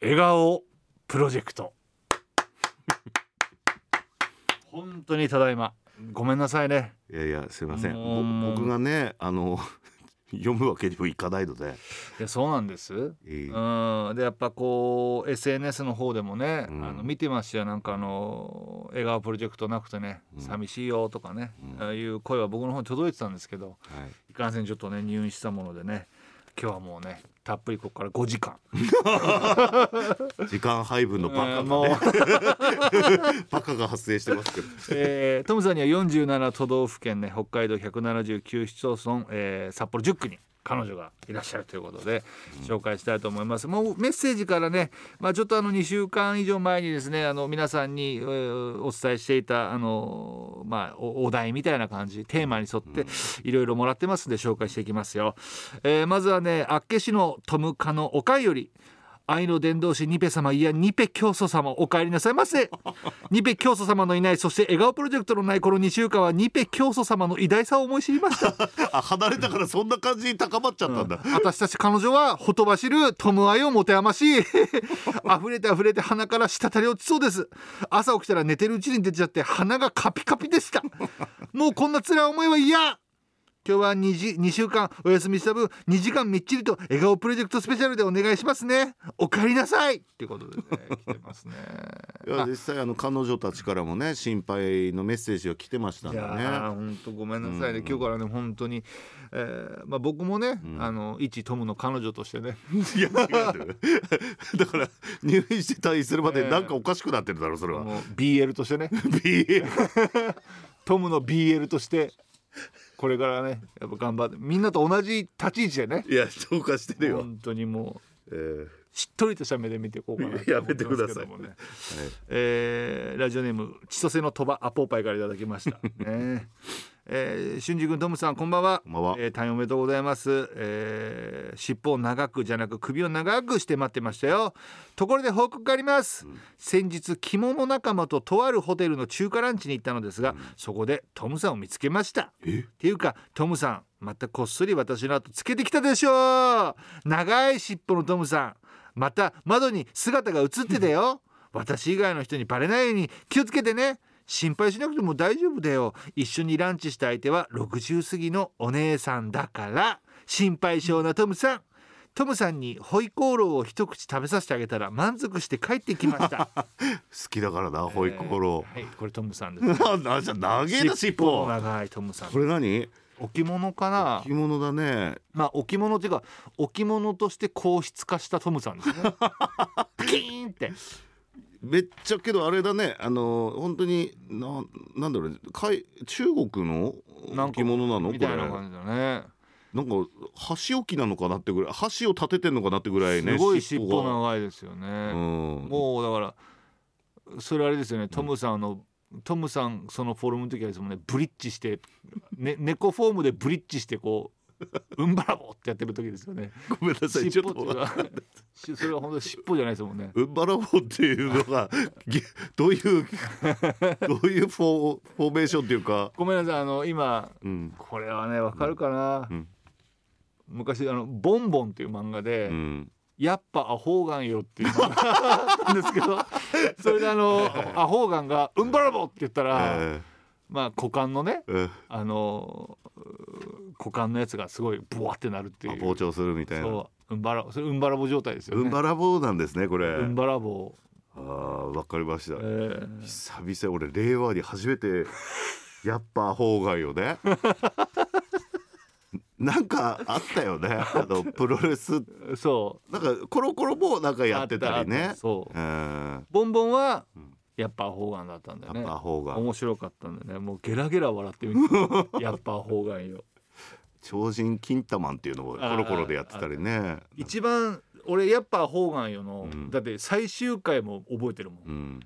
笑顔プロジェクト。本当にただいま。ごめんなさいね。いやいやすいません。僕がねあの 読むわけにもいかないので。いやそうなんです。いいうん。でやっぱこう SNS の方でもね、うん。あの見てましたよ。なんかあの笑顔プロジェクトなくてね、うん。寂しいよとかね、うん。ああいう声は僕の方に届いてたんですけどはい。いかんせんちょっとね入院したものでね今日はもうねたっぷりここから5時間。時間配分のバカがえー バカが発生してますけど。えートムさんには47都道府県ね北海道179市町村、えー札幌10区に彼女がいらっしゃるということで紹介したいと思います。もうメッセージからね、まあ、ちょっとあの2週間以上前にですねあの皆さんに、えーお伝えしていたあの、まあ、おお題みたいな感じテーマに沿っていろいろもらってますんで紹介していきますよ。えーまずはね厚岸のトムカのおかいより愛の伝道師ニペ様いやニペ教祖様お帰りなさいませ。ニペ教祖様のいないそして笑顔プロジェクトのないこの2週間はニペ教祖様の偉大さを思い知りました。あ離れたからそんな感じに高まっちゃったんだ、私たち彼女はほとばしるトム愛を持て余し 溢れて溢れて鼻から滴り落ちそうです。朝起きたら寝てるうちに出ちゃって鼻がカピカピでした。もうこんな辛い思いは嫌今日は 2, 時2週間お休みした分2時間みっちりと笑顔プロジェクトスペシャルでお願いしますね。お帰りなさい。っていうことでね来てますね。いや実際あの彼女たちからもね心配のメッセージが来てましたんいやだねー本当ごめんなさいね、今日からね本当に、えーまあ、僕もね、あの一トムの彼女としてね。いや だから入院して退院するまええでなんかおかしくなってるだろそれは、もう BL としてね。BL トムの BL としてこれからねやっぱ頑張ってみんなと同じ立ち位置でね。いやどうかしてるよ、本当にもうえー。しっとりとした目で見ていこうかなとやめてください。ますけどもね。えーラジオネーム千歳の鳥羽アポーパイからいただきました。ねえー、俊二君トムさんこんばんは。こんばんは。えー退院おめでとうございます、えー尻尾を長くじゃなく首を長くして待ってましたよ。ところで報告があります、先日着物仲間ととあるホテルの中華ランチに行ったのですが、そこでトムさんを見つけました。え？っていうかトムさんまたこっそり私の後つけてきたでしょう。長い尻尾のトムさんまた窓に姿が映ってたよ。私以外の人にバレないように気をつけてね心配しなくても大丈夫だよ。一緒にランチした相手は60過ぎのお姉さんだから。心配性なトムさん。トムさんにホイコーローを一口食べさせてあげたら満足して帰ってきました。好きだからなホイコーロはいこれトムさんですー、ななじゃ長えな尻の尾長いトムさん。これ何？置物かな？着物だね。まあ置物っていうか置物として硬質化したトムさんですね。ピキーンって。めっちゃけどあれだねあの本当にななんだろうかい中国のなんか着物なの？こみれたいな感じだね。なんか箸置きなのかなってぐらい箸を立ててんのかなってぐらいねすごい尻尾が長いですようね。んもうだからそれあれですよね。トムさんのトムさんそのフォルムの時はですもんねブリッジして、ね、猫フォームでブリッジしてこううんばらぼってやってる時ですよね。ごめんなさいちょっとそれは本当に尻尾じゃないですもんね。ウンバラボーっていうのがぎどういう どういうフォーフォーメーションっていうか、ごめんなさいあの今うんこれはねわかるかな？うん昔あのボンボンっていう漫画で。うん、やっぱアホーガンよっていうのがあったんですけどそれであのアホーガンが「うんばらぼ!」って言ったら、えまあ股間のねあのー股間のやつがすごいボワってなるっていうー膨張するみたいなそううんばらそれうんばらぼ状態ですよね。ウンバラボーなんですねこれ、うんばらぼあーわかりました、えー久々俺令和に初めて やっぱ方がよね。なんかあったよね。あの プロレス。そなんかコロコロもなんかうやってたりあっあねっそう。うんボンボンはうん。やっぱアホーガンだったんだよね。やっぱ方が面白かったんだよね。もうゲラゲラ笑ってみてやっぱアホーガンよ超人金玉っていうのをコロコロでやってたりね。一番俺やっぱホーガンよの、うん。だって最終回も覚えてるもん、うん。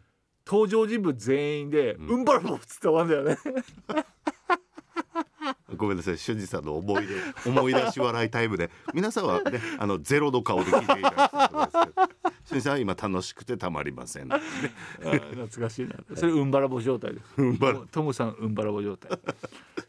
登場人物全員で「ううんんばらぼ」っつって終わるんだよね。ごめんなさい修二さんの思い出 思い出し笑いタイムで。皆さんはねあのゼロの顔で聞いていただきたいと思いますけど修二さんは今楽しくてたまりません、あ懐かしいな。それうんばらぼ状態です。うんばらトムさんうんばらぼ状態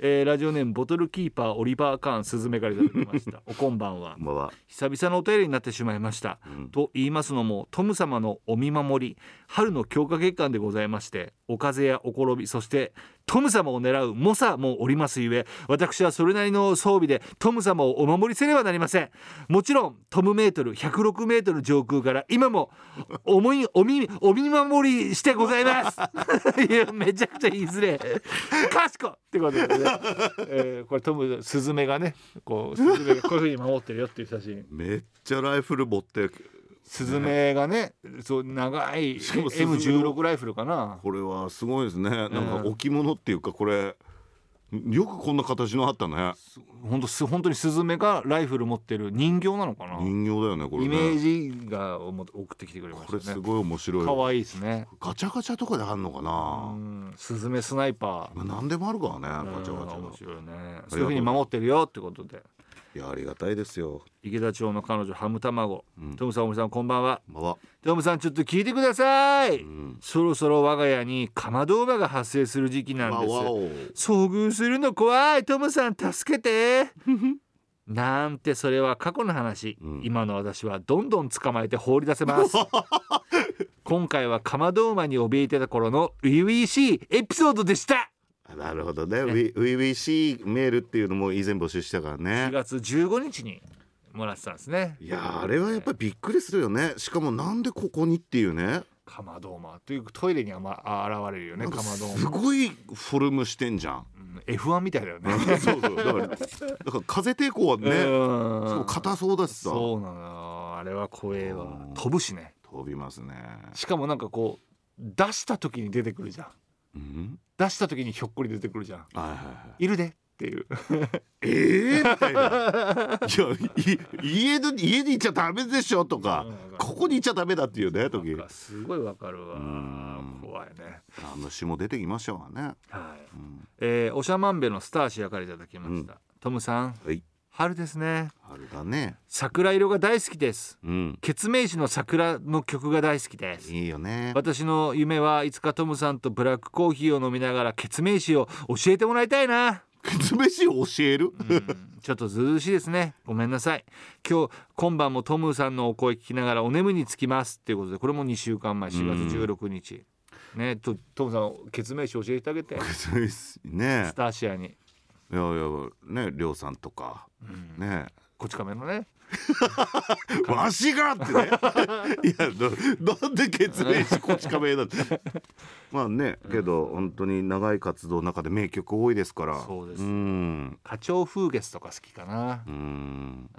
えーラジオネームボトルキーパーオリバー・カーンスズメからいただきました。おこんばんは。こんばんは。久々のお便りになってしまいました、うん。と言いますのもトム様のお見守り春の強化月間でございましてお風邪やお転びそしてトム様を狙う猛者もおりますゆえ私はそれなりの装備でトム様をお守りせねばなりません。もちろんトムメートル106メートル上空から今もおもいおみお見守りしてございます。いやめちゃくちゃ言いづれかしこってことでね、えーこれトムスズメがねこうスズメがこういうふうに守ってるよっていう写真。めっちゃライフル持ってスズメがねそう長いしかもスズメの M16 ライフルかな。これはすごいですね。なんかうん置物っていうかこれよくこんな形のあったね。本当す本当にスズメがライフル持ってる人形なのかな。人形だよねこれね。イメージがも送ってきてくれまこれしたね。すごい面白い。可愛いですね。ガチャガチャとかであんのかうなんスズメスナイパー。まあ何でもあるからねうんガチャガチャが面白いね。そういうふうに守ってるよってことでいやありがたいですよ。池田町の彼女ハム卵、うん。トムさん大森さんこんばんは。まあトムさんちょっと聞いてください、うん。そろそろ我が家にかまど馬が発生する時期なんです。遭遇するの怖い。トムさん助けて。なんてそれは過去の話、うん。今の私はどんどん捕まえて放り出せます。今回はかまど馬に怯えてた頃の初々しいエピソードでしたなるほどね。ウィウィウィシーメールっていうのも以前募集したから4ね月15日にもらってたんですね。いやーあれはやっぱりびっくりするよね。しかもなんでここにっていうね。かまど馬というトイレにはまあ現れるよねかかまど馬、すごいフォルムしてんじゃん。うん F1 みたいだよね。そうそう。だからだから風抵抗はねうん。そう硬そうだしさ。そうなのよ。あれは怖えわ。うん。飛ぶしね。飛びますね。しかもなんかこう出した時に出てくるじゃんうん？出した時にひょっこり出てくるじゃん。はいはいはい。いるでっていう。ええみたいな。いやい家の家にいちゃダメでしょとかうん。ここにいちゃダメだっていうね時。すごいわかるわ。うん。怖いね。あ虫も出てきましたわね、はい。うん、えー、おしゃまんべのスターシアからいただきました、トムさん。はい春ですね。春だね。桜色が大好きです。うん。ケツメイシの桜の曲が大好きです。いいよね。私の夢はいつかトムさんとブラックコーヒーを飲みながらケツメイシを教えてもらいたいな。靴飯を教える、うん。ちょっとずうずうしいですね。ごめんなさい。今日今晩もトムさんのお声聞きながらお眠りにつきますっていうことでこれも2週間前4月16日。ねとトムさんケツメイシ教えてあげて。靴飯ね。スターシアに、いやいやねりょうさんとかうん。ね。こち亀のね わしがってね。いやななんで血明しこち亀だって。まあねけど本当に長い活動の中で名曲多いですから。そうです。ん。花鳥風月とか好きかな。うん。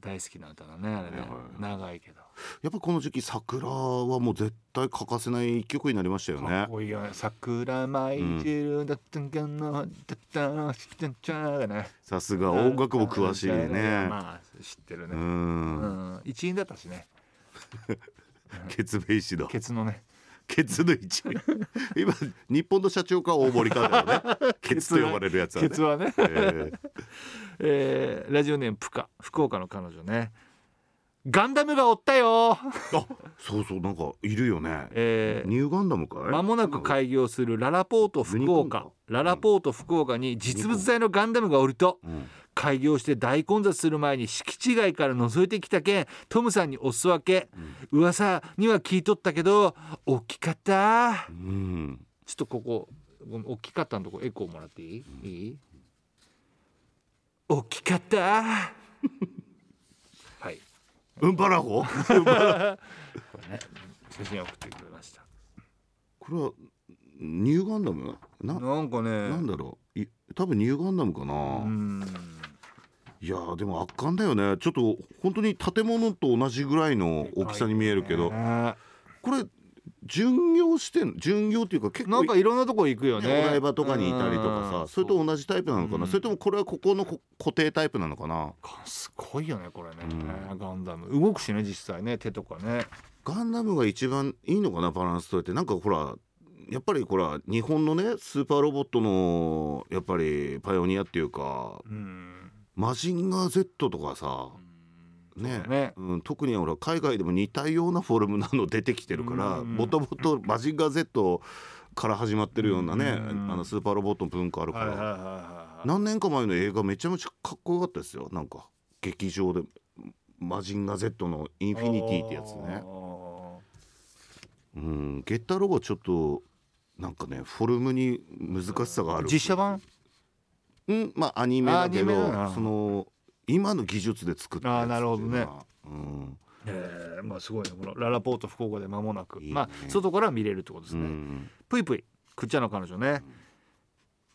大好きな歌だねあれね。はい長いけど。やっぱこの時期桜はもう絶対欠かせない一曲になりましたよね。こいいよね。桜舞い散るだったんかな。だったら知ってんちゃうがねさすが音楽も詳しいねまあ知ってるうね。うん。ん。一員だったしね。血明師のケツのね。ケツの一味。今日本の社長か大森かだよね。ケツと呼ばれるやつはね。ケツはね。えー えーラジオネームプカ。福岡の彼女ね。ガンダムがおったよ。あそうそうなんかいるよね。えーニューガンダムかい？間もなく開業するララポート福ユニコーン岡か？ララポート福岡に実物大のガンダムがおると。うん開業して大混雑する前に敷地外から覗いてきたけんトムさんにお裾分け。噂には聞いとったけど大きかった。うん。ちょっとここ大きかったのとこエコーもらっていい、いい？大きかった。はい。うんぱらほね写真送ってくれました。これはニューガンダム？ななんかね。なんだろう？い多分ニューガンダムかな、うんいやーでも圧巻だよね。ちょっと本当に建物と同じぐらいの大きさに見えるけど、ねこれ巡業してん巡業っていうか結構なんかいろんなとこ行くよね。ねお台場とかにいたりとかさうんそれと同じタイプなのかな、う。んそれともこれはここのこ固定タイプなのかな。すごいよねこれね、うガンダム。動くしね実際ね手とかね。ガンダムが一番いいのかなバランスとって。なんかほらやっぱりほら日本のねスーパーロボットのやっぱりパイオニアっていうか。うんマジンガー Z とかさね。ね。うん、特にほら海外でも似たようなフォルムなの出てきてるからうんもともとマジンガー Z から始まってるようなねうんあのスーパーロボットの文化あるから、何年か前の映画めちゃめちゃかっこよかったですよ。なんか劇場でマジンガ Z のインフィニティってやつね。うんゲッタロボちょっとなんかねフォルムに難しさがある。実写版？うんまあアニメだけどな。その今の技術で作ったやつあーなるほどね。うん。えー、まあすごいね。このララポート福岡で間もなく。ね。まあ外から見れるってことですうね、ん。ぷいぷいくっちゃんの彼女ね、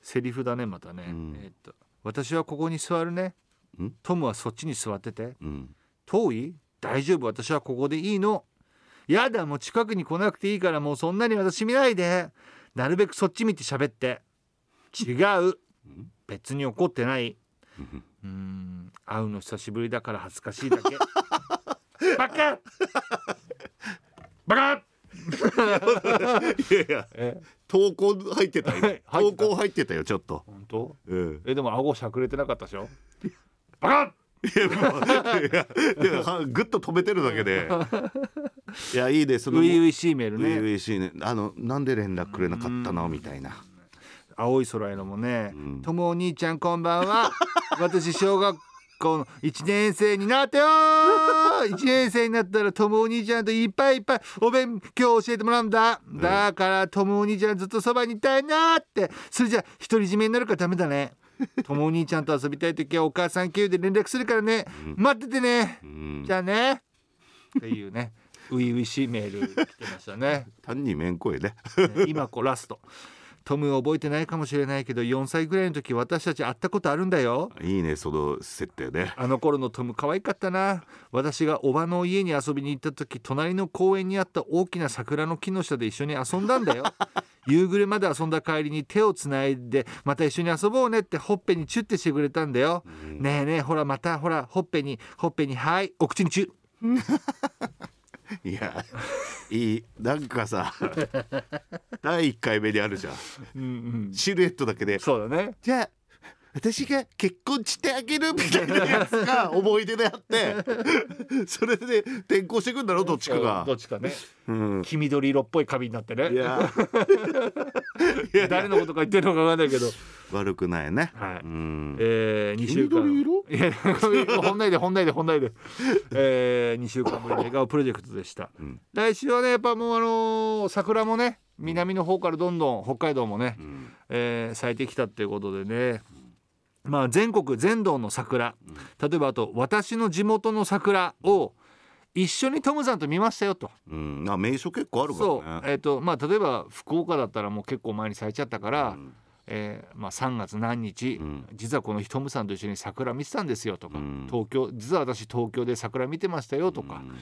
セリフだねまたね、うん。えーっと私はここに座るね。ん。トムはそっちに座ってて。うん。遠い大丈夫私はここでいいのやだもう近くに来なくていいからもうそんなに私見ないでなるべくそっち見て喋って違う別に怒ってない。うん。会うの久しぶりだから恥ずかしいだけ。バカ！バカ！いやいや。え？投稿入ってたよ。投稿入ってたよちょっと。本当？うん。えでも顎しゃくれてなかったでしょ？バカ！いやもういやぐっと止めてるだけで。いやいいねその。初々しいメール初ね々しいね。あのなんで連絡くれなかったの？みたいな青い空へのもねうん「ともお兄ちゃんこんばんは。私小学校の1年生になったよー !1 年生になったらともお兄ちゃんといっぱいいっぱいお勉強教えてもらうんだだからともお兄ちゃんずっとそばにいたいなーって。それじゃ独り占めになるからダメだねともお兄ちゃんと遊びたい時はお母さん経由で連絡するからね。待っててね。うん。じゃあね。っていうね。初々しいメール来てましたね。単にめんこいね。ね今こラストトム覚えてないかもしれないけど4歳ぐらいの時私たち会ったことあるんだよ。いいねその設定ね。あの頃のトム可愛かったな。私がおばの家に遊びに行った時隣の公園にあった大きな桜の木の下で一緒に遊んだんだよ。夕暮れまで遊んだ帰りに手をつないでまた一緒に遊ぼうねってほっぺにチュッてしてくれたんだよ、ねえねえほらまたほらほっぺにほっぺにはいお口にチュッ いやいいなんかさ 第1回目にあるじゃん。うんうん。シルエットだけでそうだね。じゃあ私が結婚してあげるみたいなやつが 思い出であってそれで転校していくんだろどっちかが。どっちかね。うん。黄緑色っぽい髪になってね。いや誰のことか言ってるのかわかんないけど。悪くないね。はい。うん。えー、2週間。黄緑色いや本題で本題で本題で、えー、2週間ぶりの笑顔プロジェクトでした、うん。来週はねやっぱもうあのー桜もね南の方からどんどん北海道もね、うん。えー咲いてきたっていうことでね。まあ全国全道の桜。例えばあと私の地元の桜を一緒にトムさんと見ましたよと。うん。あ名所結構あるそうからね。えっ、とまあ例えば福岡だったらもう結構前に咲いちゃったから、うん。えーまあ、3月何日、うん。実はこの日トムさんと一緒に桜見てたんですよとか、うん。東京実は私東京で桜見てましたよとか、うん。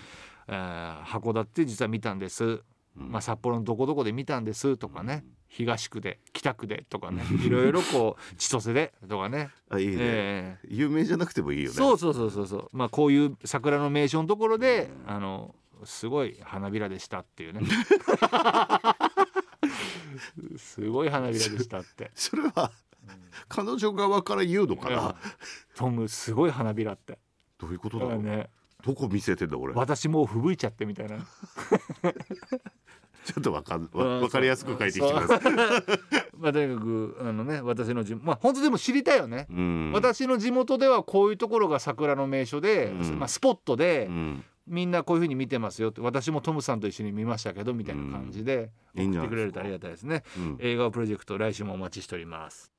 えー函館実は見たんです、うんまあ、札幌のどこどこで見たんですとかね、東区で北区でとかね。いろいろこう千歳でとかね。あいいね。えー有名じゃなくてもいいよね。そうそうそうそうそう。まあこういう桜の名所のところであのすごい花びらでしたっていうね。すごい花びらでしたって。それは彼女側から言うのかな？トムすごい花びらって。どういうことだだろうね。どこ見せてんだ俺私もう吹雪いちゃってみたいなっとわかんうんわわかりやすく書いてきてくださいまあとにかくあのね私の地まあ本当でも知りたいよね、うん。私の地元ではこういうところが桜の名所で、うん。まあ、スポットで、うん。みんなこういうふうに見てますよって私もトムさんと一緒に見ましたけどみたいな感じで送ってくれるとありがたいですね。うん。映画プロジェクト来週もお待ちしております。